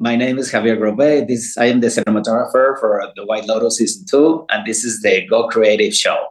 My name is Xavier Grobet. This I am the cinematographer for the White Lotus season two, and this is the Go Creative Show.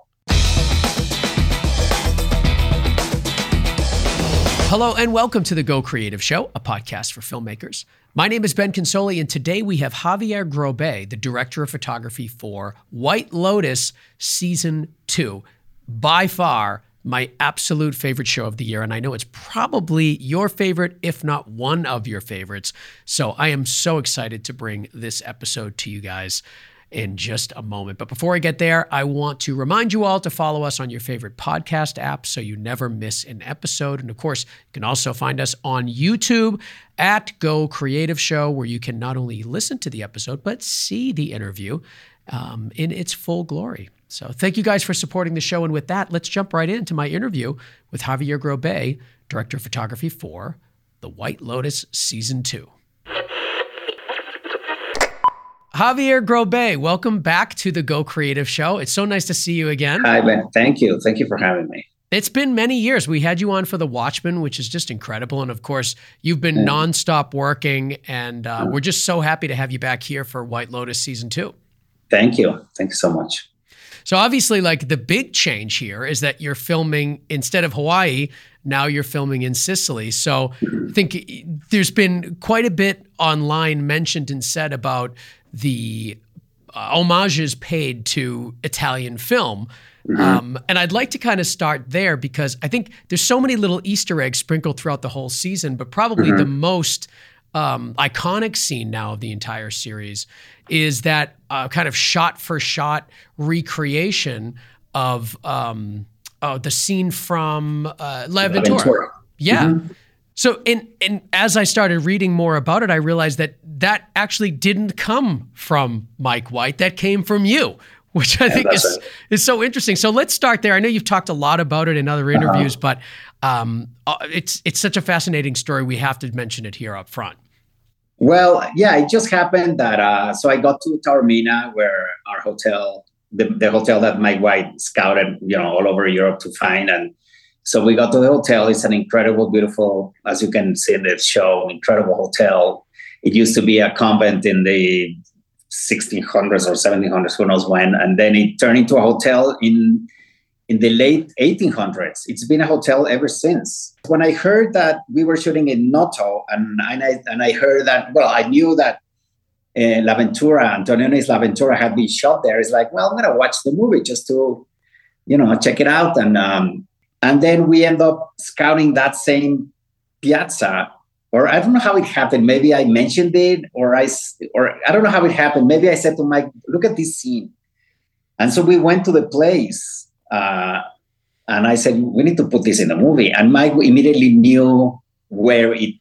Hello and welcome to the Go Creative Show, a podcast for filmmakers. My name is Ben Consoli, and today we have Xavier Grobet, the director of photography for White Lotus Season 2. By far, my absolute favorite show of the year. And I know it's probably your favorite, if not one of your favorites. So I am so excited to bring this episode to you guys in just a moment. But before I get there, I want to remind you all to follow us on your favorite podcast app so you never miss an episode. And of course, you can also find us on YouTube at Go Creative Show, where you can not only listen to the episode, but see the interview um, in its full glory. So thank you guys for supporting the show. And with that, let's jump right into my interview with Xavier Grobet, Director of Photography for The White Lotus Season 2. Xavier Grobet, welcome back to the Go Creative Show. It's so nice to see you again. Hi, Ben. Thank you. Thank you for having me. It's been many years. We had you on for The Watchmen, which is just incredible. And of course, you've been yeah. nonstop working, and uh, we're just so happy to have you back here for White Lotus Season 2. Thank you. Thank you so much. So obviously, like the big change here is that you're filming instead of Hawaii, now you're filming in Sicily. So I think there's been quite a bit online mentioned and said about the uh, homages paid to Italian film. Mm-hmm. Um, and I'd like to kind of start there because I think there's so many little Easter eggs sprinkled throughout the whole season, but probably mm-hmm. the most um, iconic scene now of the entire series is that uh, kind of shot for shot recreation of um, uh, the scene from uh, L'Avventura. Yeah. Mm-hmm. So, and, and as I started reading more about it, I realized that that actually didn't come from Mike White. That came from you, which I yeah, think is, is so interesting. So let's start there. I know you've talked a lot about it in other uh-huh. interviews, uh-huh. but um, uh, it's it's such a fascinating story. We have to mention it here up front. Well, yeah, it just happened that uh, so I got to Taormina, where our hotel, the, the hotel that Mike White scouted, you know, all over Europe to find, and so we got to the hotel. It's an incredible, beautiful, as you can see in the show, incredible hotel. It used to be a convent in the 1600s or 1700s, who knows when, and then it turned into a hotel in in the late 1800s. It's been a hotel ever since. When I heard that we were shooting in Noto, and, and, I, and I heard that, well, I knew that uh, L'Avventura, Antonioni's L'Avventura had been shot there. It's like, well, I'm going to watch the movie just to, you know, check it out. And, um, and then we end up scouting that same piazza. Or I don't know how it happened. Maybe I mentioned it, or I, or I don't know how it happened. Maybe I said to Mike, "Look at this scene," and so we went to the place uh, and I said, we need to put this in the movie. And Mike immediately knew where it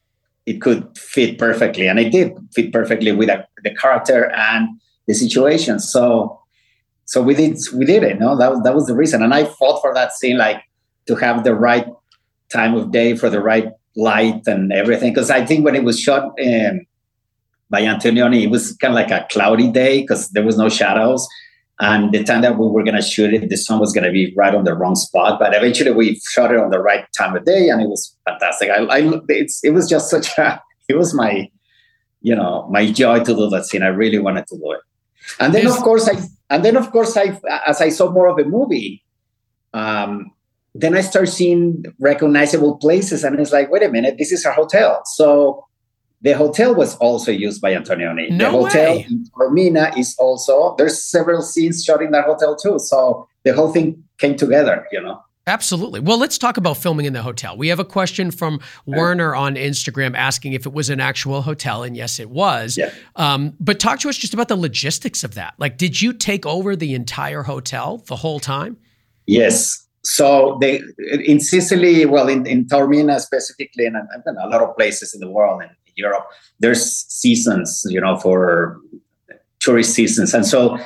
it could fit perfectly, and it did fit perfectly with a, the character and the situation. So, so we did we did it. No, that was that was the reason. And I fought for that scene, like to have the right time of day for the right light and everything. Because I think when it was shot um, by Antonioni, it was kind of like a cloudy day because there was no shadows. And the time that we were going to shoot it, the sun was going to be right on the wrong spot. But eventually, we shot it on the right time of day, and it was fantastic. I, I it's, it was just such a, it was my, you know, my joy to do that scene. I really wanted to do it. And then, of course, I, and then, of course, I, as I saw more of the movie, um, then I start seeing recognizable places, and it's like, wait a minute, this is our hotel. So the hotel was also used by Antonioni. No the hotel way. in Taormina is also there's several scenes shot in that hotel too. So the whole thing came together, you know. Absolutely. Well, let's talk about filming in the hotel. We have a question from Werner on Instagram asking if it was an actual hotel, and yes, it was. Yeah. Um, but talk to us just about the logistics of that. Like, did you take over the entire hotel the whole time? Yes. So they in Sicily, well, in, in Taormina specifically, and, and a lot of places in the world, and Europe, there's seasons, you know, for tourist seasons. And so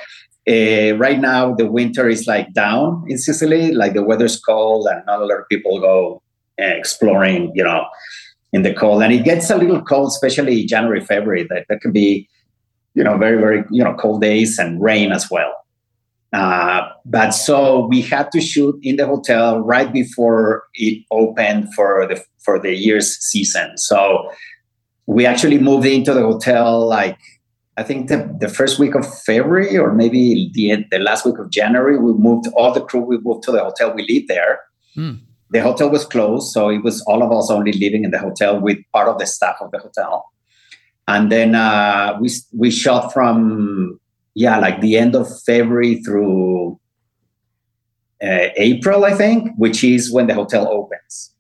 uh, right now the winter is like down in Sicily, like the weather's cold and not a lot of people go uh, exploring, you know, in the cold. And it gets a little cold, especially January, February. That, that can be, you know, very, very, you know, cold days and rain as well. Uh, but so we had to shoot in the hotel right before it opened for the for the year's season. So we actually moved into the hotel like I think the, the first week of February or maybe the the last week of January. We moved all the crew. We moved to the hotel. We lived there. Mm. The hotel was closed, so it was all of us only living in the hotel with part of the staff of the hotel. And then uh, we we shot from yeah like the end of February through uh, April, I think, which is when the hotel opens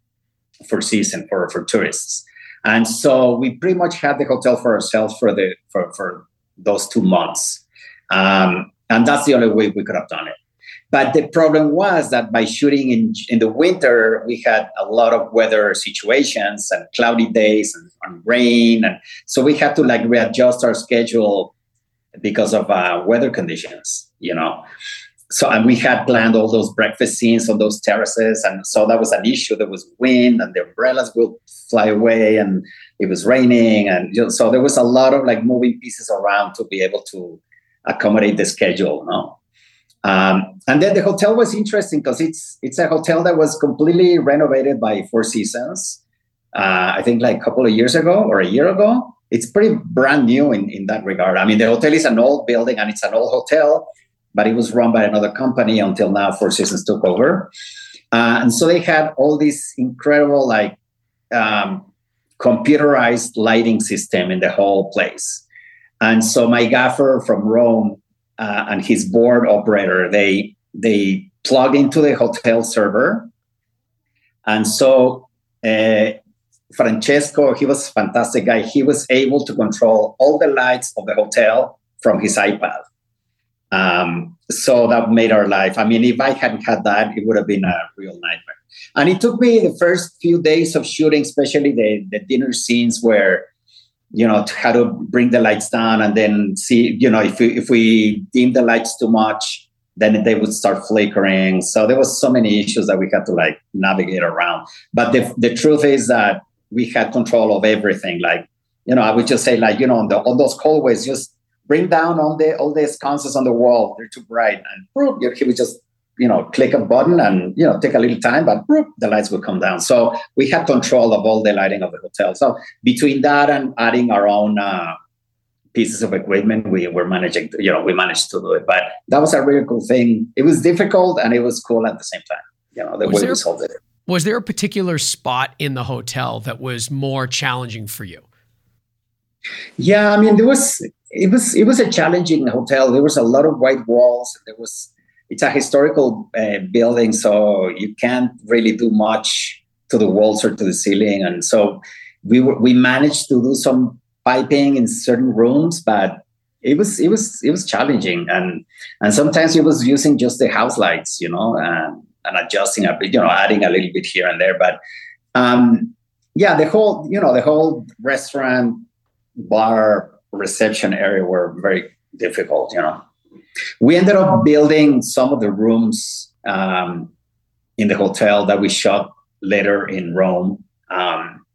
for season for for tourists. And so we pretty much had the hotel for ourselves for the for, for those two months. Um, and that's the only way we could have done it. But the problem was that by shooting in, in the winter, we had a lot of weather situations and cloudy days and, and rain. And so we had to like readjust our schedule because of uh, weather conditions, you know so and we had planned all those breakfast scenes on those terraces and so that was an issue. There was wind and the umbrellas will fly away and it was raining and you know, so there was a lot of like moving pieces around to be able to accommodate the schedule no? Um, and then the hotel was interesting because it's it's a hotel that was completely renovated by four seasons uh, i think like a couple of years ago or a year ago. It's pretty brand new in, in that regard. I mean the hotel is an old building and it's an old hotel but it was run by another company until now Four Seasons took over. Uh, and so they had all this incredible, like, um, computerized lighting system in the whole place. And so my gaffer from Rome uh, and his board operator, they they plugged into the hotel server. And so uh, Francesco, he was a fantastic guy. He was able to control all the lights of the hotel from his iPad. Um, so that made our life. I mean, if I hadn't had that, it would have been a real nightmare. And it took me the first few days of shooting, especially the, the dinner scenes where, you know, how to bring the lights down and then see, you know, if we, if we dim the lights too much, then they would start flickering. So there was so many issues that we had to like navigate around. But the, the truth is that we had control of everything. Like, you know, I would just say like, you know, on, the, on those hallways, just bring down all the all the sconces on the wall. They're too bright. And whoop, he would just, you know, click a button and, you know, take a little time, but the lights would come down. So we had control of all the lighting of the hotel. So between that and adding our own uh, pieces of equipment, we were managing, to, you know, we managed to do it. But that was a really cool thing. It was difficult and it was cool at the same time, you know, the was way there, we solved it. Was there a particular spot in the hotel that was more challenging for you? Yeah, I mean, there was it was it was a challenging hotel. There was a lot of white walls. There was it's a historical uh, building, so you can't really do much to the walls or to the ceiling. And so we were, we managed to do some piping in certain rooms, but it was it was it was challenging. And and sometimes it was using just the house lights, you know, and, and adjusting a bit, you know, adding a little bit here and there. But um, yeah, the whole you know the whole restaurant bar reception area were very difficult, you know. We ended up building some of the rooms um, in the hotel that we shot later in Rome. Um,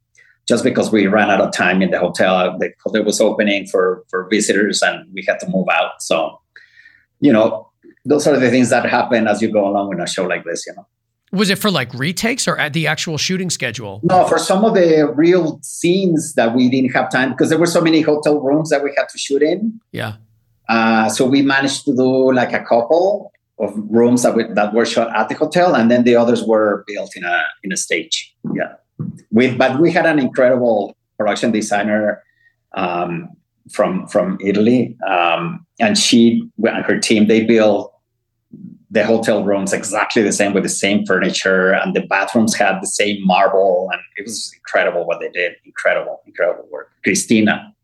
just because we ran out of time in the hotel, the hotel was opening for for visitors, and we had to move out. So, you know, those are the things that happen as you go along in a show like this. You know. Was it for like retakes or at the actual shooting schedule? No, for some of the real scenes that we didn't have time because there were so many hotel rooms that we had to shoot in. Yeah. Uh, so we managed to do like a couple of rooms that, we, that were shot at the hotel, and then the others were built in a in a stage. Yeah. We but we had an incredible production designer um, from from Italy, um, and she and her team they built the hotel rooms exactly the same with the same furniture and the bathrooms had the same marble and it was incredible what they did incredible incredible work christina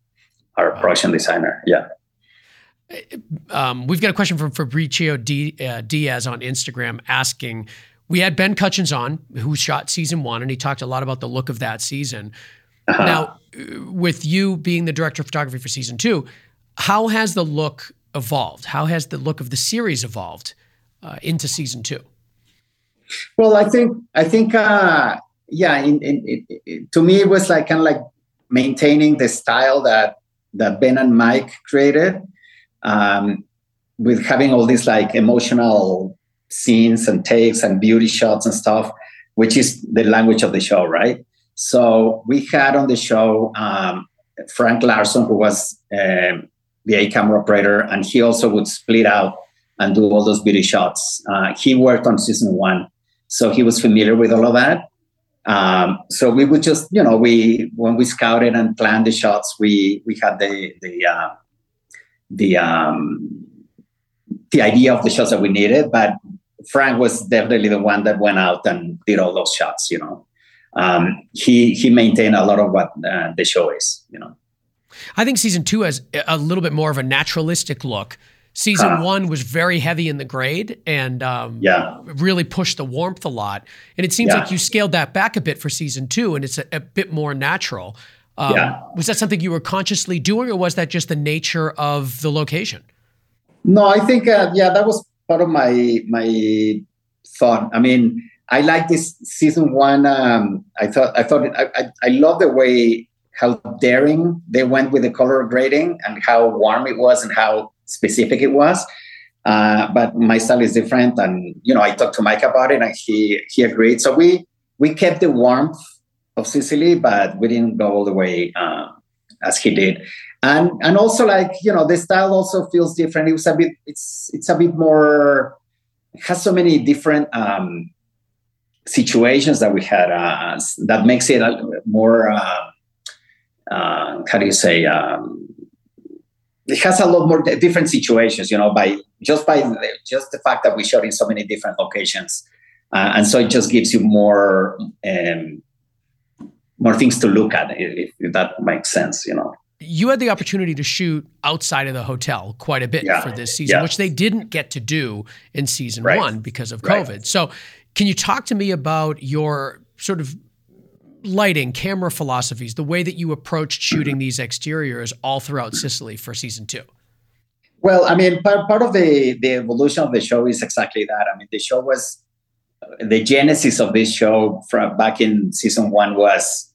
our wow. production designer yeah um, we've got a question from Fabricio D, uh, Diaz on Instagram asking, we had Ben Kutchins on who shot season one and he talked a lot about the look of that season. Uh-huh. Now, with you being the director of photography for season two, how has the look evolved? How has the look of the series evolved? Uh, into season two? Well, I think I think uh, yeah. In, in, to me, it was like kind of like maintaining the style that that Ben and Mike created, um, with having all these like emotional scenes and takes and beauty shots and stuff, which is the language of the show, right? So we had on the show um, Frank Larson, who was um, the A camera operator, and he also would split out and do all those beauty shots. Uh, he worked on season one, so he was familiar with all of that. Um, so we would just, you know, we when we scouted and planned the shots, we we had the the uh, the um, the idea of the shots that we needed, but Frank was definitely the one that went out and did all those shots. You know, um, he he maintained a lot of what uh, the show is. You know, I think season two has a little bit more of a naturalistic look. Season uh, one was very heavy in the grade and um, yeah. really pushed the warmth a lot. And it seems yeah. like you scaled that back a bit for season two, and it's a, a bit more natural. Um, yeah. Was that something you were consciously doing, or was that just the nature of the location? No, I think uh, yeah, that was part of my my thought. I mean, I like this season one. Um, I thought I thought it, I, I I love the way how daring they went with the color grading and how warm it was and how specific it was. Uh, but my style is different, and you know, I talked to Mike about it, and he he agreed. So we we kept the warmth of Sicily, but we didn't go all the way uh, as he did and and also like you know the style also feels different it was a bit it's it's a bit more has so many different um situations that we had uh, that makes it more uh, uh, how do you say um, it has a lot more different situations you know by just by just the fact that we shot in so many different locations uh, and so it just gives you more um, more things to look at if, if that makes sense you know you had the opportunity to shoot outside of the hotel quite a bit yeah. for this season, yeah. which they didn't get to do in season right. one because of COVID. Right. So, can you talk to me about your sort of lighting, camera philosophies, the way that you approached shooting these exteriors all throughout Sicily for season two? Well, I mean, part, part of the, the evolution of the show is exactly that. I mean, the show was the genesis of this show from back in season one was.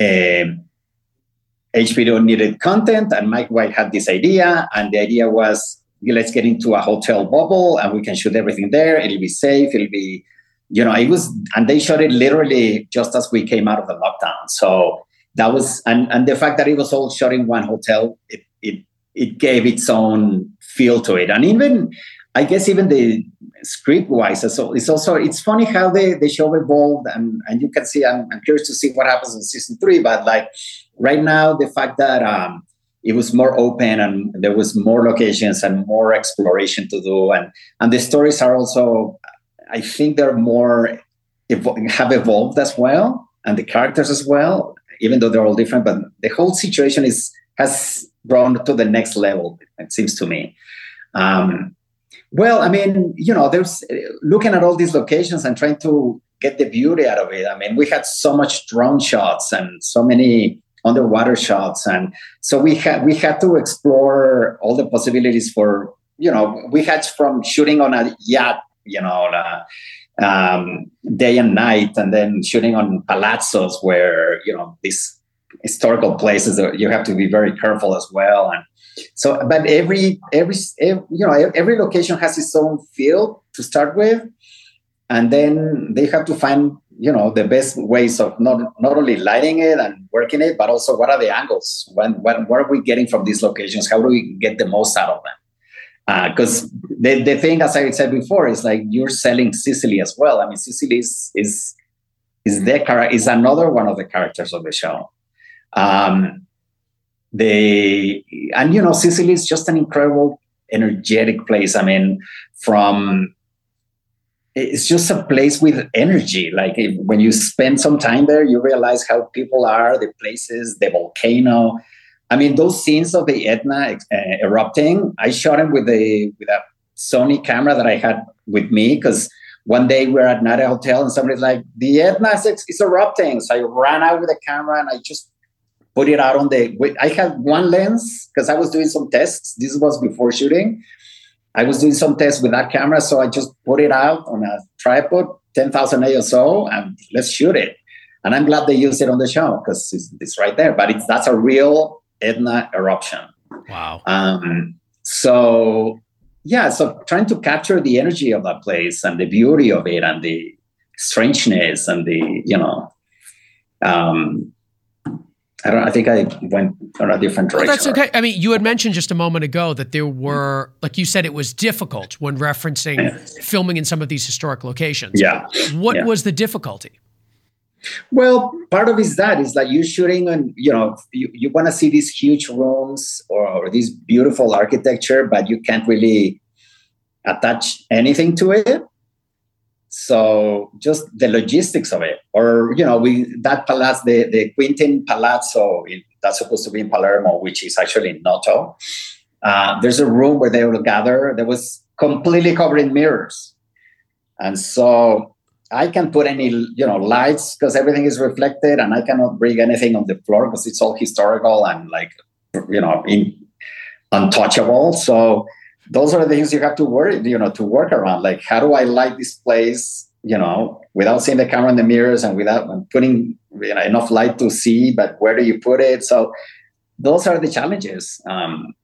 Uh, HBO needed content, and Mike White had this idea, and the idea was let's get into a hotel bubble and we can shoot everything there. It'll be safe. It'll be, you know, it was, and they shot it literally just as we came out of the lockdown. So that was, and and the fact that it was all shot in one hotel, it it it gave its own feel to it, and even I guess even the script wise, so it's also it's funny how the the show evolved, and and you can see. I'm, I'm curious to see what happens in season three, but like right now, the fact that um, it was more open and there was more locations and more exploration to do, and and the stories are also, I think they're more have evolved as well, and the characters as well, even though they're all different. But the whole situation is has grown to the next level. It seems to me. Um, well, I mean, you know, there's looking at all these locations and trying to get the beauty out of it. I mean, we had so much drone shots and so many underwater shots, and so we had we had to explore all the possibilities for you know we had from shooting on a yacht, you know. Uh, um, day and night, and then shooting on palazzos where you know these historical places that you have to be very careful as well. And so, but every, every, every you know every location has its own feel to start with, and then they have to find you know the best ways of not not only lighting it and working it, but also what are the angles? When when what are we getting from these locations? How do we get the most out of them? Because uh, the, the thing, as I said before, is like you're selling Sicily as well. I mean, Sicily is is is the char- is another one of the characters of the show. Um, they and you know Sicily is just an incredible energetic place. I mean, from it's just a place with energy. Like when you spend some time there, you realize how people are, the places, the volcano. I mean, those scenes of the Etna uh, erupting, I shot them with a with a Sony camera that I had with me because one day we are at night hotel and somebody's like, the Etna is, is erupting. So I ran out with a camera and I just put it out on the. I had one lens because I was doing some tests. This was before shooting. I was doing some tests with that camera, so I just put it out on a tripod, 10,000 ISO, and let's shoot it. And I'm glad they used it on the show because it's, it's, right there. But it's that's a real Etna eruption. Wow. Um, so yeah, so trying to capture the energy of that place and the beauty of it and the strangeness and the you know um, I don't. I think I went on a different direction. Well, that's okay. I mean, you had mentioned just a moment ago that there were, like you said, it was difficult when referencing filming in some of these historic locations. Yeah. What yeah. was the difficulty? Well, part of it is that is that you're shooting and you know you, you want to see these huge rooms or, or this beautiful architecture, but you can't really attach anything to it. So just the logistics of it, or you know, we that palazzo, the the Quintin Palazzo, that's supposed to be in Palermo, which is actually in Noto. Uh, there's a room where they will gather that was completely covered in mirrors, and so I can put any you know lights because everything is reflected, and I cannot bring anything on the floor because it's all historical and like you know in, untouchable. So those are the things you have to worry you know to work around. Like how do I light this place you know without seeing the camera in the mirrors and without putting you know, enough light to see, but where do you put it? So those are the challenges. Um,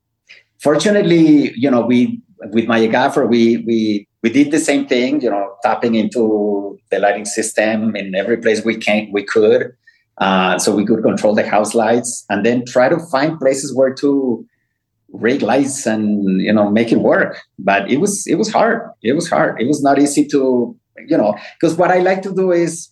fortunately, you know we with my gaffer we we we did the same thing, you know, tapping into the lighting system in every place we can we could, uh, so we could control the house lights, and then try to find places where to rig lights and you know make it work. But it was it was hard. It was hard. It was not easy to you know because what I like to do is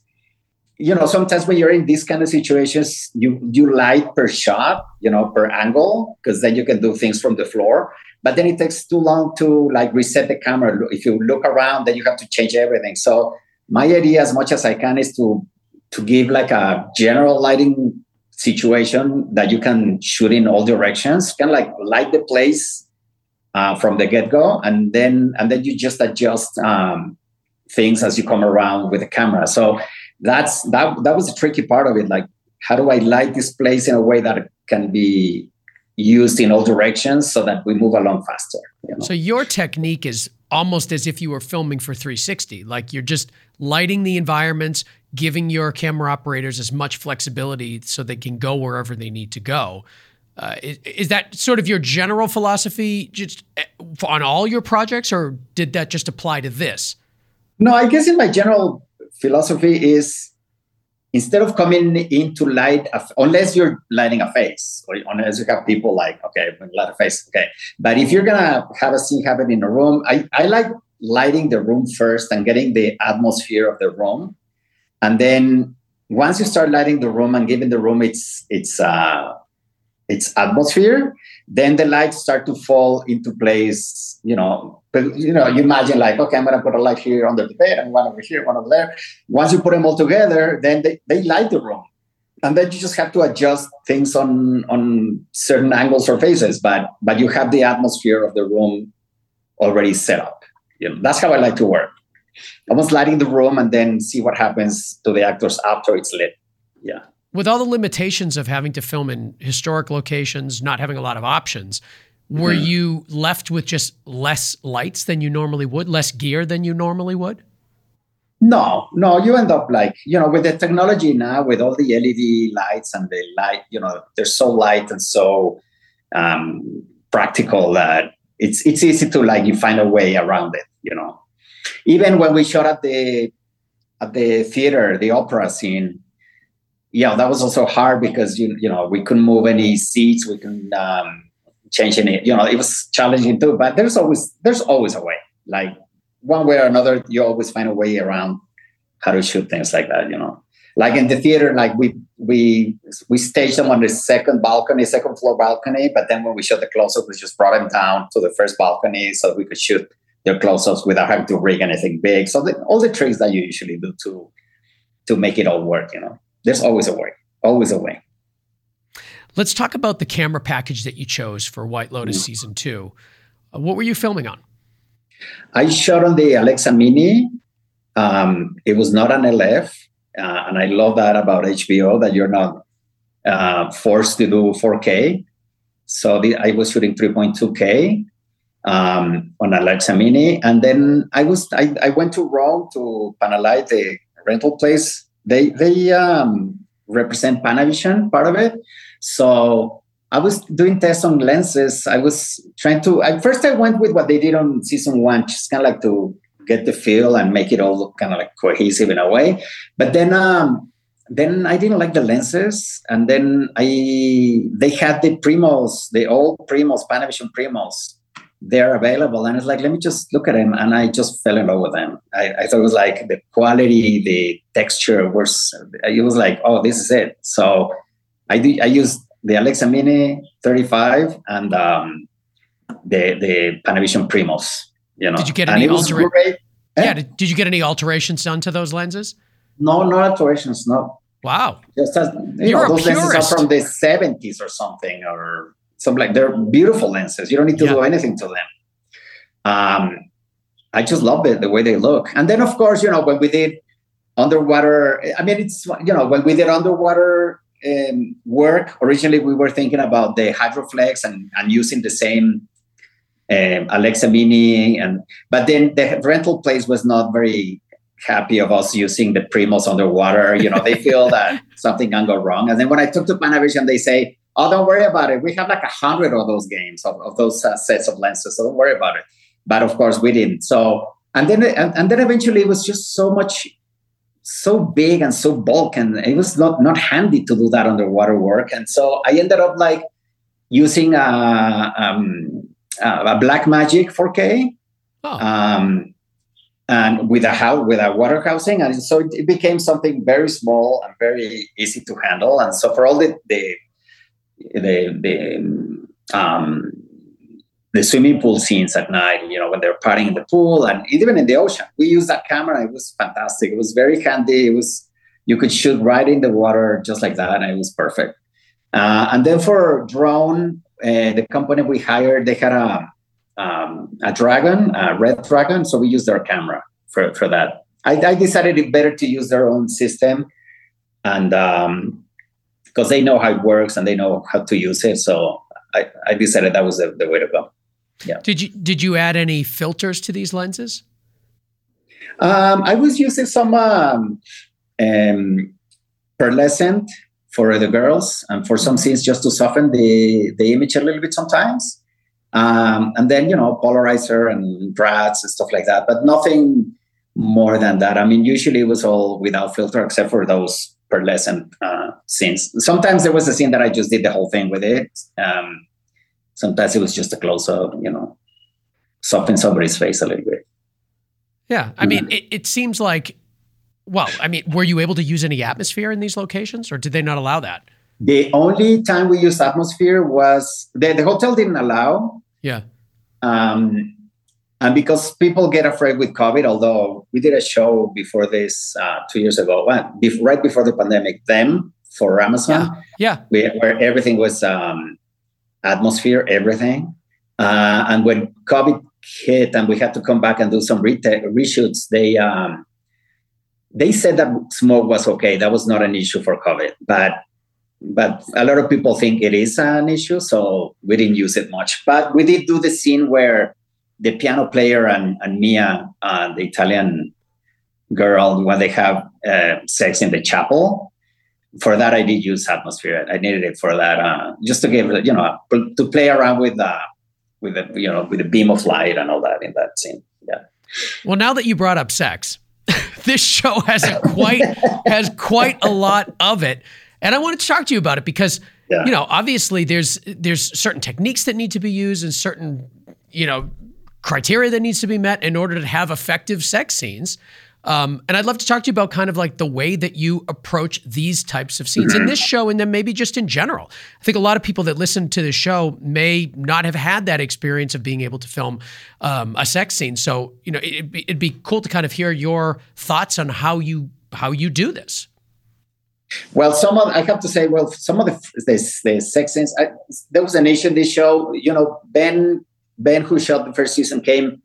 you know sometimes when you're in these kind of situations you you light per shot you know per angle because then you can do things from the floor. But then it takes too long to like reset the camera. If you look around then you have to change everything. So my idea as much as i can is to to give like a general lighting situation that you can shoot in all directions kind of like light the place uh, from the get-go and then and then you just adjust um, things as you come around with the camera. So that's that that was the tricky part of it like how do i light this place in a way that can be used in all directions so that we move along faster. You know? So your technique is almost as if you were filming for 360. Like you're just lighting the environments, giving your camera operators as much flexibility so they can go wherever they need to go. Uh, is, is, that sort of your general philosophy just eh, on all your projects, or did that just apply to this? No, I guess in my general philosophy is instead of coming into light, a, unless you're lighting a face, or unless you have people like, okay, light a face, okay. But if you're gonna have a scene happen in a room, I, I like lighting the room first and getting the atmosphere of the room, and then once you start lighting the room and giving the room its its uh, its atmosphere, then the lights start to fall into place. You know, you know, you imagine like, okay, I'm gonna put a light here under the bed and one over here, one over there. Once you put them all together, then they, they light the room. And then you just have to adjust things on on certain angles or faces, but but you have the atmosphere of the room already set up. You know, that's how I like to work. Almost lighting the room and then see what happens to the actors after it's lit. Yeah with all the limitations of having to film in historic locations, not having a lot of options, were mm-hmm. you left with just less lights than you normally would, less gear than you normally would? No, no, you end up like, you know, with the technology now, with all the LED lights and the light, you know, they're so light and so um, practical that it's it's easy to like you find a way around it, you know. Even when we shot at the at the theater, the opera scene, yeah, that was also hard because you you know we couldn't move any seats, we couldn't um, change any. You know, it was challenging too. But there's always there's always a way. Like one way or another, you always find a way around how to shoot things like that. You know, like in the theater, like we we we staged them on the second balcony, second floor balcony. But then when we shot the close-up, we just brought them down to the first balcony so we could shoot their close-ups without having to rig anything big. So the, all the tricks that you usually do to to make it all work. You know there's always a way, always a way. Let's talk about the camera package that you chose for White Lotus mm-hmm. season two. Uh, what were you filming on? I shot on the Alexa Mini. Um, it was not an LF, uh, and I love that about HBO that you're not uh, forced to do 4K. So the, I was shooting 3.2K um, on Alexa Mini, and then I was I, I went to Rome to Panalight, the rental place they they um, represent Panavision part of it. So I was doing tests on lenses. I was trying to. At first, I went with what they did on season one, just kind of like to get the feel and make it all look kind of like cohesive in a way. But then um, then I didn't like the lenses, and then I they had the Primos, the old Primos, Panavision Primos. They're available, and it's like let me just look at them, and I just fell in love with them. I, I thought it was like the quality, the texture was. It was like, oh, this is it. So I did. I used the Alexa Mini 35 and um, the the Panavision Primos. You know, did you get any alterations? Yeah, did, did you get any alterations done to those lenses? No, no alterations. No. Wow. Just as you You're know, those lenses are from the 70s or something, or something like they're beautiful lenses. You don't need to yeah. do anything to them. Um, I just love it the way they look. And then, of course, you know, when we did underwater, I mean, it's you know, when we did underwater um, work, originally we were thinking about the Hydroflex and, and using the same um, Alexa Mini, and but then the rental place was not very happy of us using the Primos underwater. You know, they feel that something can go wrong. And then when I talk to Panavision, they say, "Oh, don't worry about it. We have like a hundred of those games of, of those uh, sets of lenses, so don't worry about it." But of course, we didn't. So and then and, and then eventually it was just so much so big and so bulk and it was not not handy to do that underwater work and so i ended up like using a, um, a Blackmagic 4k oh. um, and with a house with a water housing and so it became something very small and very easy to handle and so for all the the the, the um, the swimming pool scenes at night, you know, when they're partying in the pool and even in the ocean. We used that camera. It was fantastic. It was very handy. It was, you could shoot right in the water just like that. And it was perfect. Uh, and then for drone, uh, the company we hired, they had a, um, a dragon, a red dragon. So we used their camera for, for that. I, I decided it better to use their own system and because they know how it works and they know how to use it. So I, I decided that was the, the way to go. Yeah. Did you did you add any filters to these lenses? Um, I was using some um, um, pearlescent for the girls and for some scenes just to soften the the image a little bit sometimes. Um, and then you know polarizer and brats and stuff like that, but nothing more than that. I mean, usually it was all without filter except for those pearlescent uh, scenes. Sometimes there was a scene that I just did the whole thing with it. Um, sometimes it was just a close up, you know, soften somebody's face a little bit. Yeah. I mean, it, it seems like, well, I mean, were you able to use any atmosphere in these locations or did they not allow that? The only time we used atmosphere was the, the hotel didn't allow. Yeah. Um, and because people get afraid with COVID, although we did a show before this uh, two years ago, well, right before the pandemic, them for Amazon, yeah, yeah. We, where everything was um, atmosphere, everything. Uh, and when COVID hit and we had to come back and do some reshoots, they um, they said that smoke was okay. That was not an issue for COVID, but but a lot of people think it is an issue, so we didn't use it much. But we did do the scene where the piano player and, and Mia, uh, the Italian girl, when they have uh, sex in the chapel, for that I did use atmosphere. I needed it for that, uh, just to give you know to play around with the with the you know with the beam of light and all that in that scene. Yeah. Well, now that you brought up sex, this show has quite has quite a lot of it, and I wanted to talk to you about it because yeah. you know obviously there's there's certain techniques that need to be used and certain you know criteria that needs to be met in order to have effective sex scenes. Um, and I'd love to talk to you about kind of like the way that you approach these types of scenes in this show and then maybe just in general. I think a lot of people that listen to the show may not have had that experience of being able to film um, a sex scene. So, you know, it, it'd be cool to kind of hear your thoughts on how you how you do this. Well, some of I have to say, well, some of the the, the sex scenes. I, there was an issue in this show. You know, Ben Ben, who shot the first season, came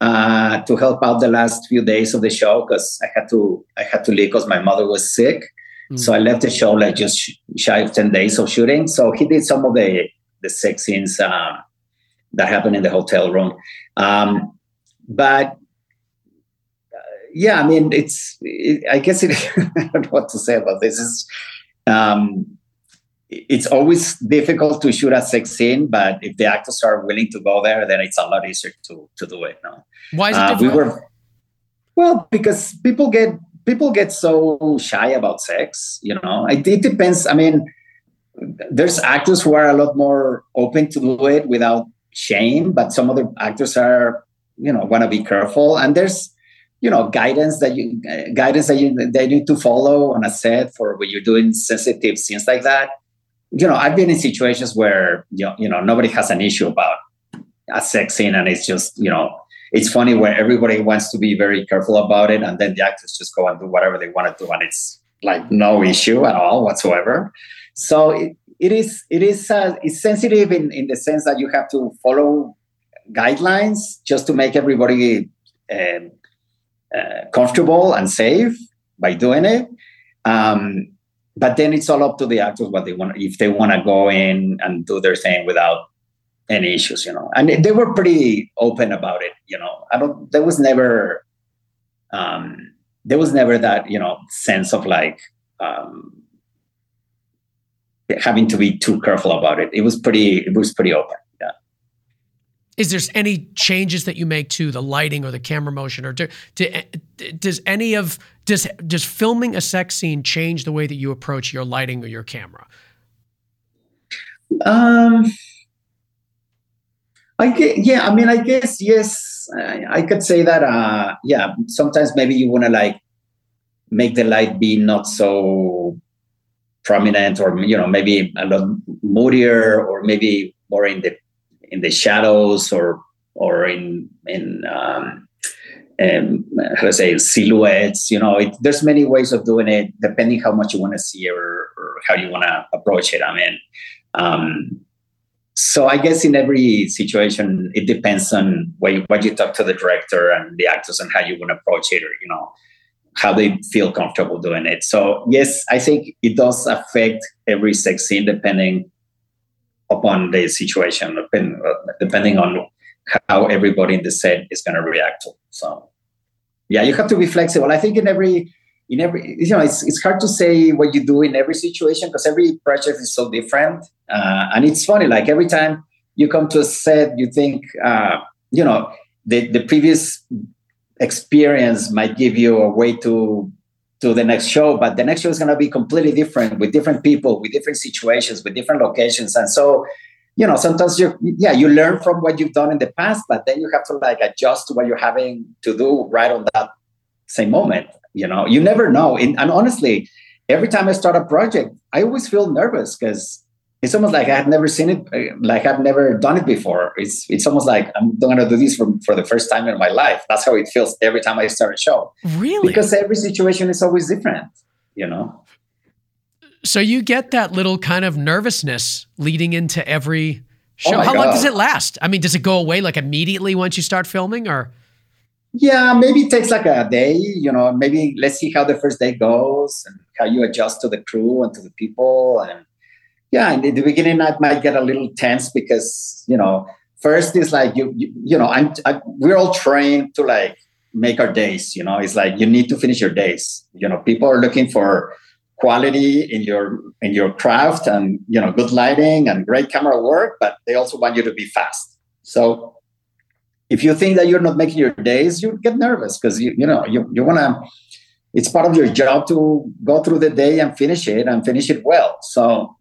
uh, to help out the last few days of the show because I had to I had to leave because my mother was sick. Mm. So I left the show like just shy of ten days of shooting. So he did some of the the sex scenes uh, that happened in the hotel room. Um, but uh, yeah, I mean, it's it, I guess it. I don't know what to say about this. Is um, it's always difficult to shoot a sex scene, but if the actors are willing to go there, then it's a lot easier to to do it. No, why is it uh, difficult? We were well because people get people get so shy about sex. You know, it, it depends. I mean, there's actors who are a lot more open to do it without shame, but some other actors are, you know, want to be careful. And there's, you know, guidance that you guidance that you they need to follow on a set for when you're doing sensitive scenes like that. You know, I've been in situations where you know, you know nobody has an issue about a sex scene, and it's just you know it's funny where everybody wants to be very careful about it, and then the actors just go and do whatever they want to do, and it's like no issue at all whatsoever. So it, it is it is uh, it's sensitive in, in the sense that you have to follow guidelines just to make everybody uh, uh, comfortable and safe by doing it. Um, but then it's all up to the actors what they want if they want to go in and do their thing without any issues, you know. And they were pretty open about it, you know. I don't. There was never, um, there was never that you know sense of like um, having to be too careful about it. It was pretty. It was pretty open. Is there any changes that you make to the lighting or the camera motion, or to, to, does any of does does filming a sex scene change the way that you approach your lighting or your camera? Um, I get, yeah. I mean, I guess yes. I, I could say that. Uh, yeah. Sometimes maybe you want to like make the light be not so prominent or you know maybe a lot moodier or maybe more in the in the shadows or or in in um, um, how to say silhouettes you know it, there's many ways of doing it depending how much you want to see or, or how you want to approach it i mean um, so i guess in every situation it depends on what you, what you talk to the director and the actors and how you want to approach it or you know how they feel comfortable doing it. So yes, I think it does affect every sex scene depending upon the situation, depending on how everybody in the set is going to react. So yeah, you have to be flexible. I think in every in every you know it's it's hard to say what you do in every situation because every project is so different. Uh, and it's funny, like every time you come to a set, you think uh, you know the the previous experience might give you a way to to the next show but the next show is going to be completely different with different people with different situations with different locations. And so you know sometimes you yeah you learn from what you've done in the past but then you have to like adjust to what you're having to do right on that same moment you know? You never know. And, and honestly every time i start a project i always feel nervous because it's almost like I've never seen it, uh, like I've never done it before. It's it's almost like I'm going to do this for, for the first time in my life. That's how it feels every time I start a show. Really? Because every situation is always different, you know? So you get that little kind of nervousness leading into every oh show. Oh how God. long does it last? I mean, does it go away like immediately once you start filming or? Yeah, maybe it takes like a day, you know, maybe let's see how the first day goes and how you adjust to the crew and to the people and yeah, in the beginning, I might get a little tense because you know, first is like you you, you know, I'm I, we're all trained to like make our days. You know, it's like you need to finish your days. You know, people are looking for quality in your in your craft and you know good lighting and great camera work, but they also want you to be fast. So if you think that you're not making your days, you get nervous because you you know you you want to. It's part of your job to go through the day and finish it and finish it well. So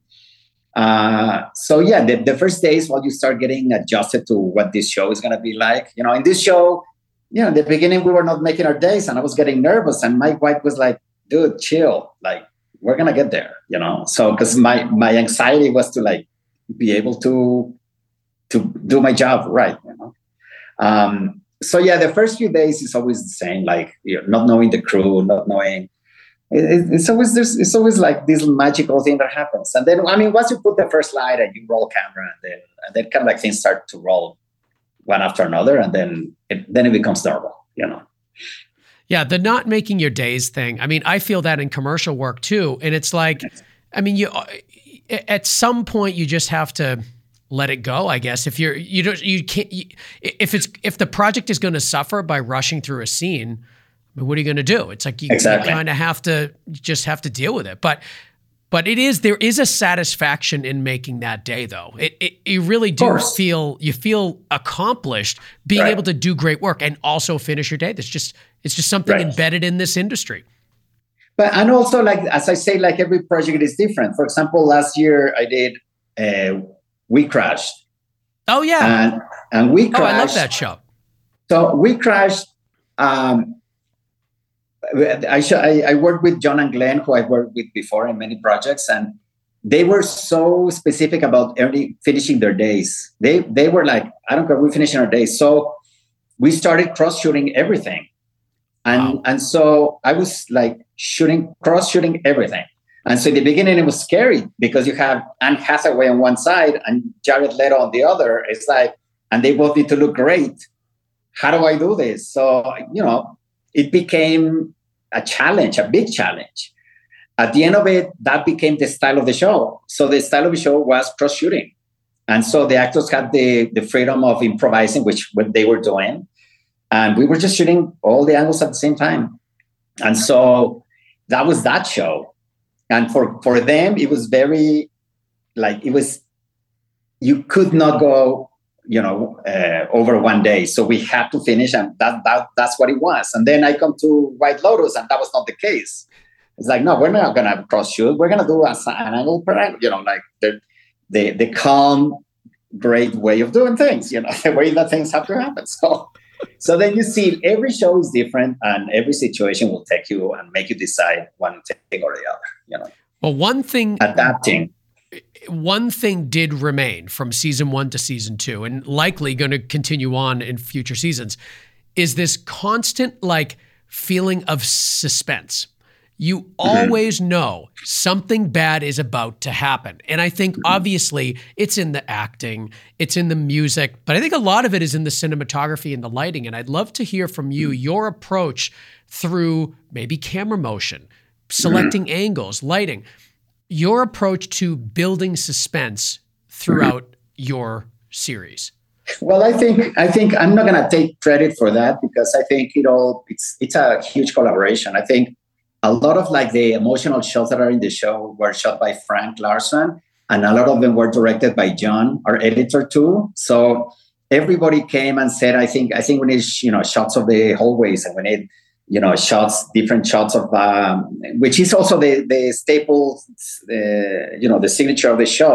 uh, so yeah, the, the first days while you start getting adjusted to what this show is going to be like, you know, in this show, you know, in the beginning we were not making our days and I was getting nervous and Mike White was like, dude, chill. Like we're going to get there, you know? So, cause my, my anxiety was to like be able to, to do my job right, you know? Um, so yeah, the first few days is always the same, like you know, not knowing the crew, not knowing it, it's always there's it's always like this magical thing that happens. And then i mean once you put the first light and you roll camera and then and then kind of like things start to roll one after another and then it then it becomes normal you know? Yeah the not making your days thing. I mean i feel that in commercial work too. And it's like i mean you at some point you just have to let it go i guess. If you're you don't you can't you, if it's if the project is going to suffer by rushing through a scene What are you going to do? It's like you, exactly. you kind of have to just have to deal with it. But but it is there is a satisfaction in making that day though. It, it you really do feel you feel accomplished being right. able to do great work and also finish your day. That's just it's just something right. embedded in this industry. but and also like as I say, like every project is different. For example, last year I did uh, WeCrashed. Oh yeah, and and we crashed. Oh, I love that show. So we crashed. Um, I, I, I worked with John and Glenn, who I've worked with before in many projects, and they were so specific about early finishing their days. They they were like, I don't care, we're finishing our days. So we started cross shooting everything. And wow. and so I was like shooting, cross shooting everything. And so in the beginning it was scary because you have Anne Hathaway on one side and Jared Leto on the other. It's like, and they both need to look great. How do I do this? So, you know, it became a challenge, a big challenge. At the end of it, that became the style of the show. So the style of the show was cross shooting. And so the actors had the, the freedom of improvising, which what they were doing. And we were just shooting all the angles at the same time. And so that was that show. And for, for them, it was very like it was you could not go you know uh, over one day. So we had to finish and that, that that's what it was. And then i come to white lotus and that was not the case. It's like no we're not gonna cross shoot. We're gonna do a, an angle per angle you know like the, the the calm great way of doing things you know the way that things have to happen. So so then you see every show is different and every situation will take you and make you decide one thing or the other you know. Well one thing adapting one thing did remain from season one to season two, and likely going to continue on in future seasons, is this constant like feeling of suspense. You mm-hmm. always know something bad is about to happen. And I think mm-hmm. obviously it's in the acting, it's in the music, but I think a lot of it is in the cinematography and the lighting. And I'd love to hear from you mm-hmm. your approach through maybe camera motion, selecting mm-hmm. angles, lighting your approach to building suspense throughout your series? Well, I think I think I'm not going to take credit for that because I think it all it's it's a huge collaboration. I think a lot of like the emotional shots that are in the show were shot by Frank Larson, and a lot of them were directed by John, our editor too. So everybody came and said, I think I think we need you know shots of the hallways and we need you know shots different shots of um, which is also the the staple uh, you know the signature of the show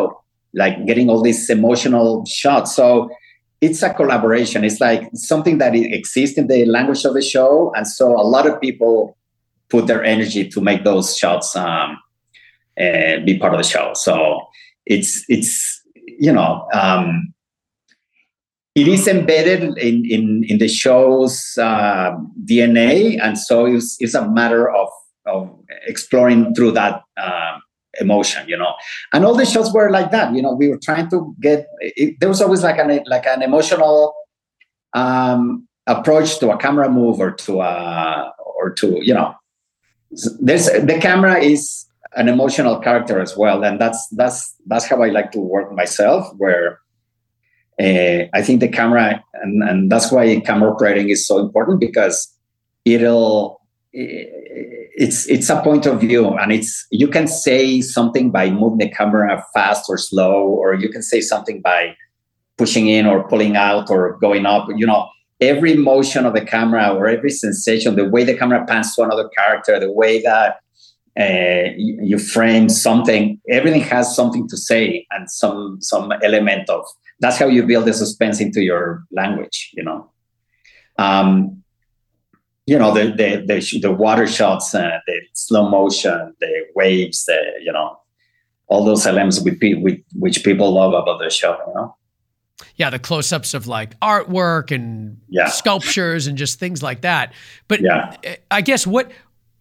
like getting all these emotional shots. So it's a collaboration. It's like something that exists in the language of the show. And so a lot of people put their energy to make those shots um, uh, be part of the show. So it's it's you know um, it is embedded in, in, in the show's uh, DNA, and so it's, it's a matter of, of exploring through that uh, emotion, you know. And all the shows were like that, you know. We were trying to get. It, there was always like an like an emotional um, approach to a camera move or to a or to you know. There's the camera is an emotional character as well, and that's that's that's how I like to work myself, where uh, I think the camera, and, and that's why camera operating is so important because it'll it's it's a point of view and it's you can say something by moving the camera fast or slow or you can say something by pushing in or pulling out or going up you know. Every motion of the camera or every sensation the way the camera pans to another character the way that uh, you, you frame something everything has something to say and some some element of that's how you build the suspense into your language you know um, you know the the the, the water shots uh, the slow motion the waves the you know all those elements with, with which people love about the show you know yeah the close-ups of like artwork and yeah. sculptures and just things like that but yeah. i guess what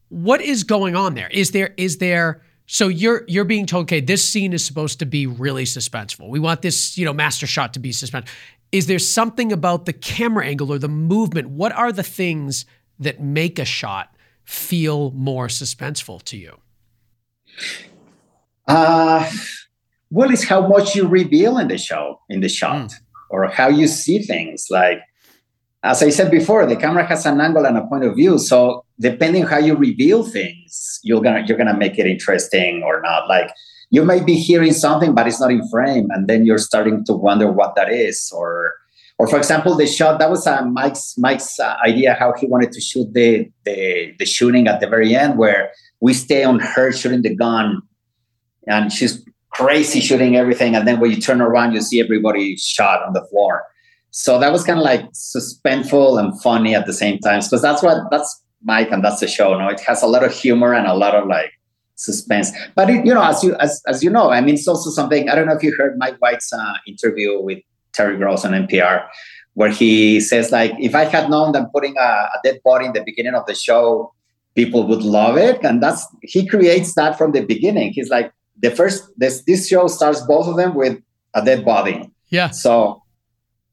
what is going on there is there is there so you're you're being told, okay, this scene is supposed to be really suspenseful. We want this, you know, master shot to be suspenseful. Is there something about the camera angle or the movement? What are the things that make a shot feel more suspenseful to you? Uh well, it's how much you reveal in the show, in the shot, mm. or how you see things. Like as I said before, the camera has an angle and a point of view. So depending how you reveal things, you're gonna you're gonna make it interesting or not. Like you may be hearing something, but it's not in frame, and then you're starting to wonder what that is, or or for example, the shot that was uh, Mike's Mike's uh, idea how he wanted to shoot the, the the shooting at the very end, where we stay on her shooting the gun, and she's crazy shooting everything, and then when you turn around, you see everybody shot on the floor. So that was kind of like suspenseful and funny at the same time, because that's what that's Mike and that's the show. No, it has a lot of humor and a lot of like suspense. But it, you know, as you as as you know, I mean, it's also something. I don't know if you heard Mike White's uh, interview with Terry Gross on NPR, where he says like, if I had known that putting a, a dead body in the beginning of the show, people would love it, and that's he creates that from the beginning. He's like, the first this this show starts both of them with a dead body. Yeah. So,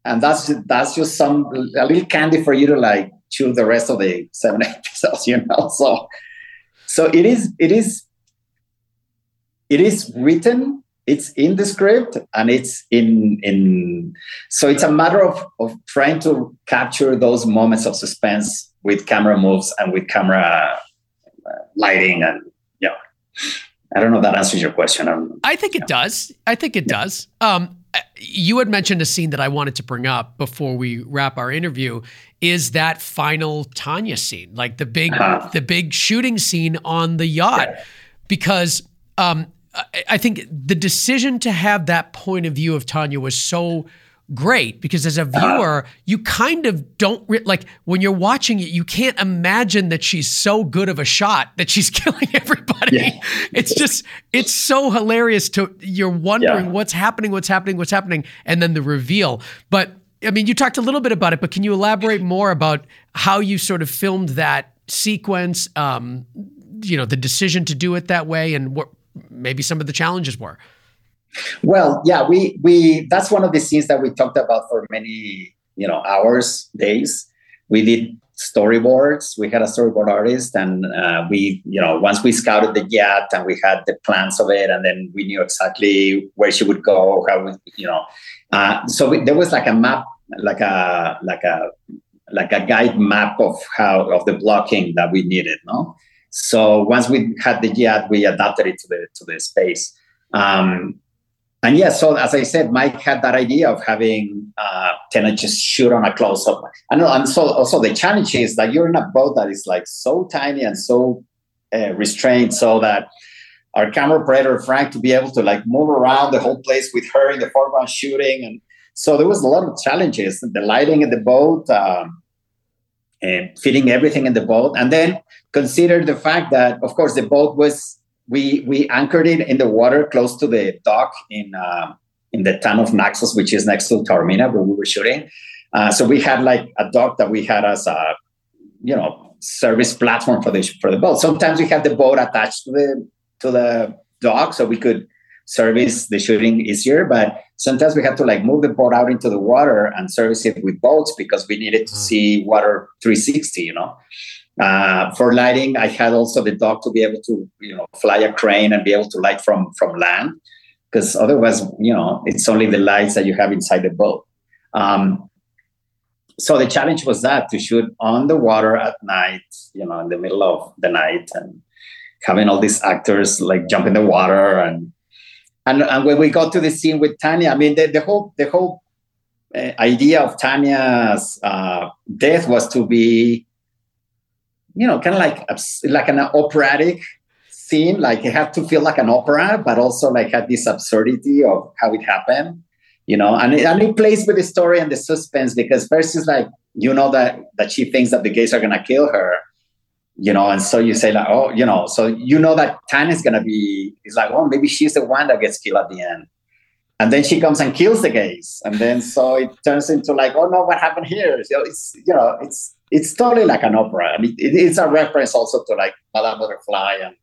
and that's that's just some a little candy for you to like chew the rest of the seven episodes, you know. So, so it is it is it is written it's in the script and it's in in so it's a matter of of trying to capture those moments of suspense with camera moves and with camera uh, lighting and yeah. I don't know if that answers your question. I think it does. I think it yeah. does. Um you had mentioned a scene that I wanted to bring up before we wrap our interview is that final Tanya scene, like the big uh-huh. the big shooting scene on the yacht, yeah. because um, I think the decision to have that point of view of Tanya was so great because as a viewer, you kind of don't re- like when you're watching it, you can't imagine that she's so good of a shot that she's killing everybody. Yeah. It's just, it's so hilarious to, you're wondering yeah. what's happening, what's happening, what's happening, and then the reveal. But I mean, you talked a little bit about it, but can you elaborate more about how you sort of filmed that sequence? Um, you know, the decision to do it that way and what maybe some of the challenges were. Well, yeah, we we that's one of the scenes that we talked about for many you know hours, days. We did storyboards. We had a storyboard artist, and uh, we you know once we scouted the yacht and we had the plans of it, and then we knew exactly where she would go, how we you know. Uh, so we, there was like a map, like a like a like a guide map of how of the blocking that we needed, no. So once we had the yacht, we adapted it to the to the space. Um, and yeah, so as I said, Mike had that idea of having uh, Tanya just shoot on a close up. And, and so also the challenge is that you're in a boat that is like so tiny and so uh, restrained, so that our camera operator Frank to be able to like move around the whole place with her in the foreground shooting, and so there was a lot of challenges. The lighting in the boat, um, and fitting everything in the boat, and then consider the fact that, of course, the boat was we we anchored it in the water close to the dock in uh, in the town of Naxos, which is next to Taormina, where we were shooting. Uh, so we had like a dock that we had as a you know service platform for the for the boat. Sometimes we had the boat attached to the to the dock, so we could service the shooting easier. But sometimes we had to like move the boat out into the water and service it with boats because we needed to hmm. see water 360. You know. Uh, for lighting, I had also the dog to be able to, you know, fly a crane and be able to light from from land, because otherwise, you know, it's only the lights that you have inside the boat. Um, so the challenge was that to shoot on the water at night, you know, in the middle of the night, and having all these actors like jump in the water and and, and when we got to the scene with Tanya, I mean, the, the whole the whole uh, idea of Tanya's uh, death was to be you know, kind of like like an operatic scene. Like it had to feel like an opera, but also like had this absurdity of how it happened. You know, and it, and it plays with the story and the suspense because first is like you know that that she thinks that the gays are gonna kill her, you know, and so you say like, oh, you know, so you know that Tan is gonna be. It's like, oh, maybe she's the one that gets killed at the end and then she comes and kills the gays and then so it turns into like oh no what happened here so it's you know it's it's totally like an opera. I mean, it, it's a reference also to like Madame Butterfly and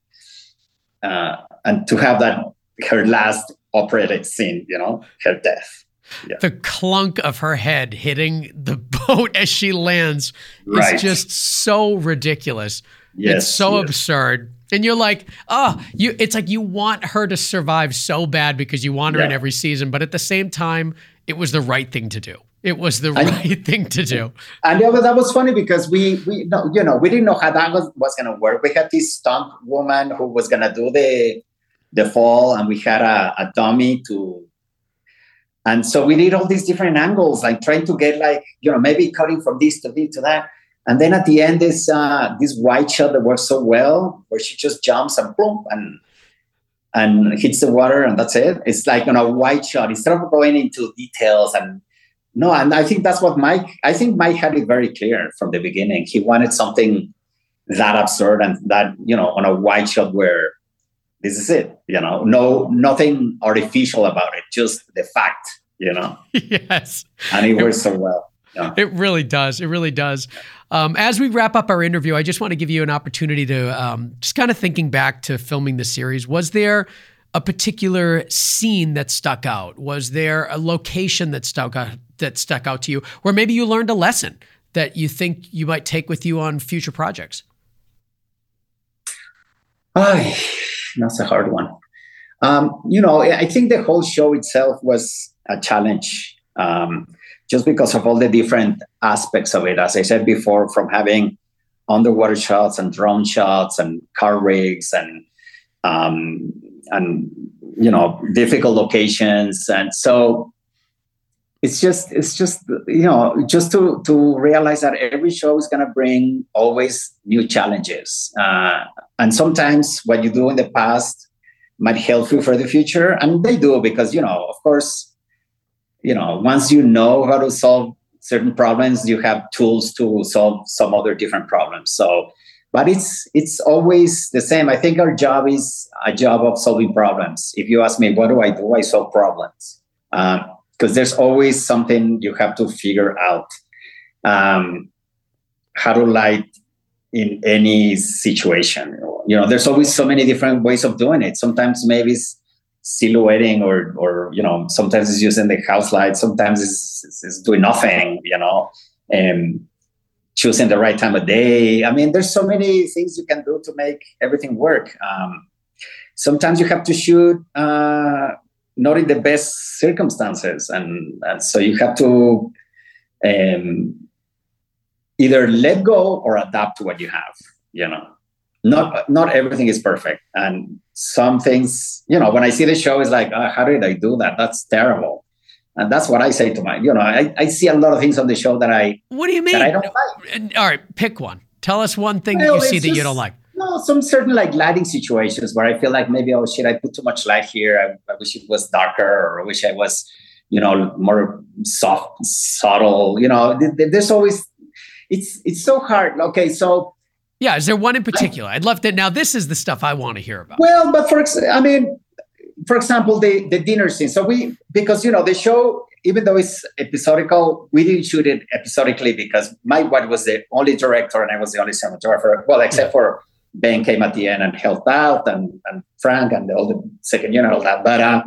uh, and to have that her last operatic scene, you know, her death. Yeah. The clunk of her head hitting the boat as she lands right. is just so ridiculous. Yes, it's so yes. absurd. And you're like, oh, you it's like you want her to survive so bad because you want her yeah. in every season, but at the same time, it was the right thing to do. It was the right thing to do. And yeah, that was funny because we we know you know we didn't know how that was, was gonna work. We had this stunt woman who was gonna do the the fall, and we had a, a dummy to. and so we did all these different angles, like trying to get like, you know, maybe cutting from this to this to that. And then at the end, this uh, this wide shot that works so well, where she just jumps and boom and and hits the water, and that's it. It's like on a wide shot instead of going into details and no, and I think that's what Mike. I think Mike had it very clear from the beginning. He wanted something that absurd and that you know on a wide shot where this is it. You know, no nothing artificial about it, just the fact. You know. yes. And it works so well. Yeah. It really does. It really does. Um, as we wrap up our interview, I just want to give you an opportunity to um, just kind of thinking back to filming the series. Was there a particular scene that stuck out? Was there a location that stuck out that stuck out to you, where maybe you learned a lesson that you think you might take with you on future projects? Oh, that's a hard one. Um, you know, I think the whole show itself was a challenge. Um, just because of all the different aspects of it. As I said before, from having underwater shots and drone shots and car rigs and um, and you know difficult locations, and so it's just it's just you know just to to realize that every show is going to bring always new challenges, uh, and sometimes what you do in the past might help you for the future, and they do because you know of course you know once you know how to solve certain problems you have tools to solve some other different problems. So but it's it's always the same. I think our job is a job of solving problems. If you ask me what do i do? I solve problems. Because um, there's always something you have to figure out um, how to light in any situation. You know there's always so many different ways of doing it. Sometimes maybe it's silhouetting or or you know sometimes it's using the house light sometimes it's, it's, doing nothing you know and choosing the right time of day. I mean there's so many things you can do to make everything work. Um, sometimes you have to shoot uh, not in the best circumstances. And, and so you have to um, either let go or adapt to what you have you know not not everything is perfect. And some things you know when i see the show it's like oh, how did i do that? That's terrible. And that's what i say to my you know i, I see a lot of things on the show that i what do you mean i don't like. All right pick one. Tell us one thing that you see that just, you don't like. no some certain like lighting situations where i feel like maybe oh shit i put too much light here. I, I wish it was darker or i wish i was you know more soft subtle. You know there's always it's it's so hard. Okay so yeah, is there one in particular? I'd love to. Now, this is the stuff I want to hear about. Well, but for I mean, for example, the the dinner scene. So we because you know the show, even though it's episodical, we didn't shoot it episodically because Mike White was the only director and I was the only cinematographer. Well, except for Ben came at the end and helped out, and and Frank and all the second unit, all that. But uh,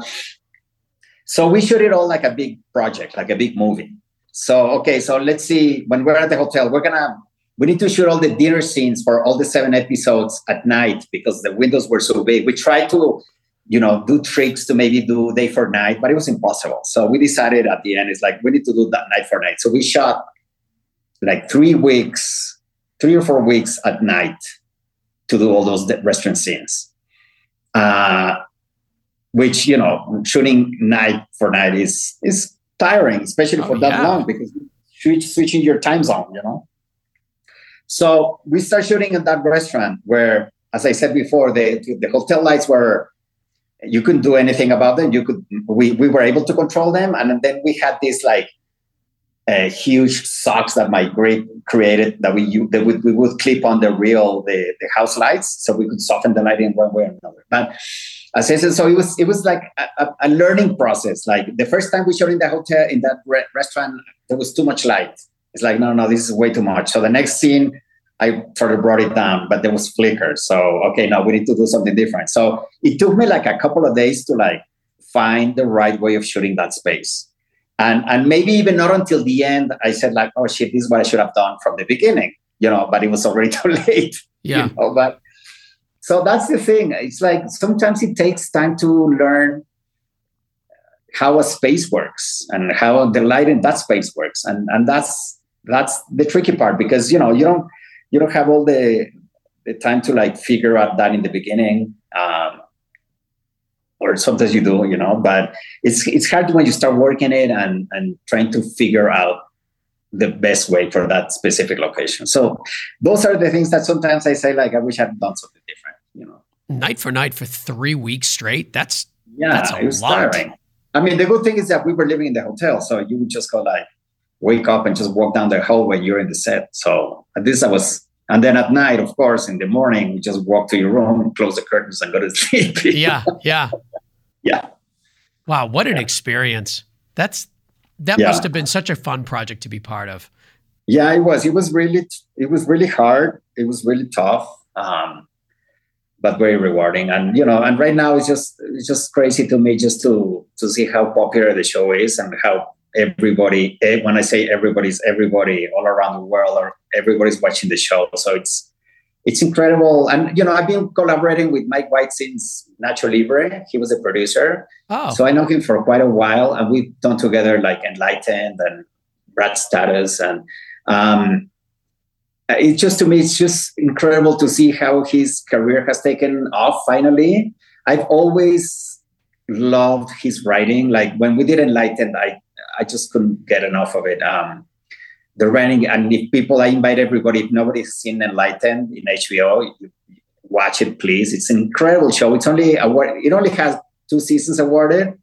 so we shoot it all like a big project, like a big movie. So okay, so let's see. When we're at the hotel, we're gonna we need to shoot all the dinner scenes for all the seven episodes at night because the windows were so big. We tried to, you know, do tricks to maybe do day for night, but it was impossible. So we decided at the end, it's like we need to do that night for night. So we shot like three weeks, three or four weeks at night to do all those restaurant scenes. Uh, which you know, shooting night for night is is tiring, especially oh, for that yeah. long because switch, switching your time zone, you know. So we start shooting in that restaurant where, as I said before, the the hotel lights were you couldn't do anything about them. You could we we were able to control them, and then we had this like a huge socks that my great created that we that we, we would clip on the real the, the house lights so we could soften the lighting one way or another. But as I said, so it was it was like a, a learning process. Like the first time we shot in the hotel in that re- restaurant, there was too much light. It's like, no, no, this is way too much. So the next scene, I sort of brought it down, but there was flicker. So okay, now we need to do something different. So it took me like a couple of days to like find the right way of shooting that space. And and maybe even not until the end, I said like, oh shit, this is what I should have done from the beginning, you know, but it was already too late. Yeah. You know? But so that's the thing. It's like sometimes it takes time to learn how a space works and how the light in that space works. And and that's that's the tricky part because you know you don't you don't have all the the time to like figure out that in the beginning um, or sometimes you do, you know. But it's it's hard when you start working it and and trying to figure out the best way for that specific location. So those are the things that sometimes I say like I wish I'd done something different, you know. Night for night for three weeks straight. That's yeah, that's a it was lot. tiring. I mean, the good thing is that we were living in the hotel, so you would just go like wake up and just walk down the hallway. You're in the set. So at this I was. And then at night, of course, in the morning, you just walk to your room, close the curtains, and go to sleep. Yeah, yeah. yeah. Wow, what an Yeah. experience. That's that Yeah. must have been such a fun project to be part of. Yeah, it was. It was really, it was really hard. It was really tough, um, but very rewarding. And you know, and right now it's just it's just crazy to me just to to see how popular the show is and how everybody. eh, When I say everybody's everybody all around the world, or everybody's watching the show. So it's it's incredible. And you know, I've been collaborating with Mike White since Nacho Libre. He was a producer. Oh, So I know him for quite a while, and we've done together like Enlightened and Brad's Status, and um, it's just to me, it's just incredible to see how his career has taken off. Finally, I've always loved his writing. Like when we did Enlightened, I I just couldn't get enough of it. Um, the writing, and if people, I invite everybody. If nobody's seen Enlightened in HBO, you- watch it, please. It's an incredible show. It's only award. It only has two seasons awarded,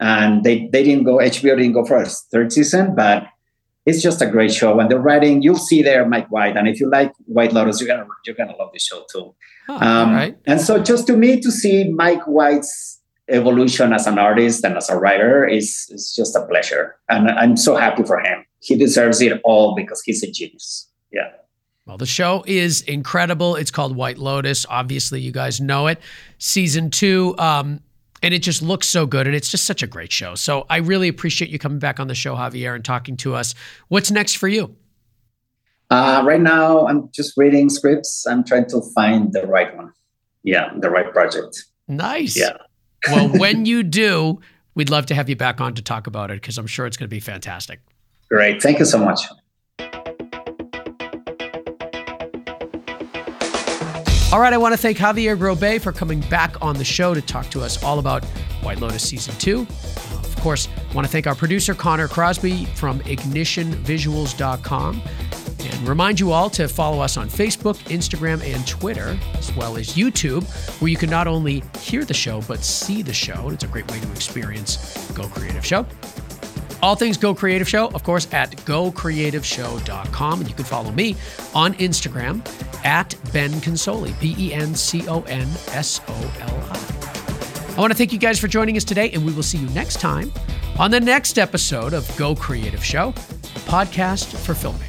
and they they didn't go. HBO didn't go for a third season, but it's just a great show. And the writing, you'll see there, Mike White. And if you like White Lotus, you're gonna you're gonna love the show too. oh, Um, right. And so, just to me, to see Mike White's evolution as an artist and as a writer is is just a pleasure, and I'm so happy for him. He deserves it all because he's a genius. Yeah. Well, the show is incredible. It's called White Lotus. Obviously, you guys know it. Season two, um, and it just looks so good, and it's just such a great show. So I really appreciate you coming back on the show, Xavier, and talking to us. What's next for you? Uh, right now, I'm just reading scripts. I'm trying to find the right one. Yeah, the right project. Nice. Yeah. Well, when you do, we'd love to have you back on to talk about it because I'm sure it's going to be fantastic. Great. Thank you so much. All right, I want to thank Xavier Grobet for coming back on the show to talk to us all about White Lotus Season 2. Uh, Of course, I want to thank our producer, Connor Crosby from ignitionvisuals.com. And remind you all to follow us on Facebook, Instagram, and Twitter, as well as YouTube, where you can not only hear the show, but see the show. It's a great way to experience Go Creative Show. All things Go Creative Show, of course, at gocreativeshow.com. And you can follow me on Instagram at Ben Consoli, B E N C O N S O L I. I want to thank you guys for joining us today, and we will see you next time on the next episode of Go Creative Show, a podcast for filmmakers.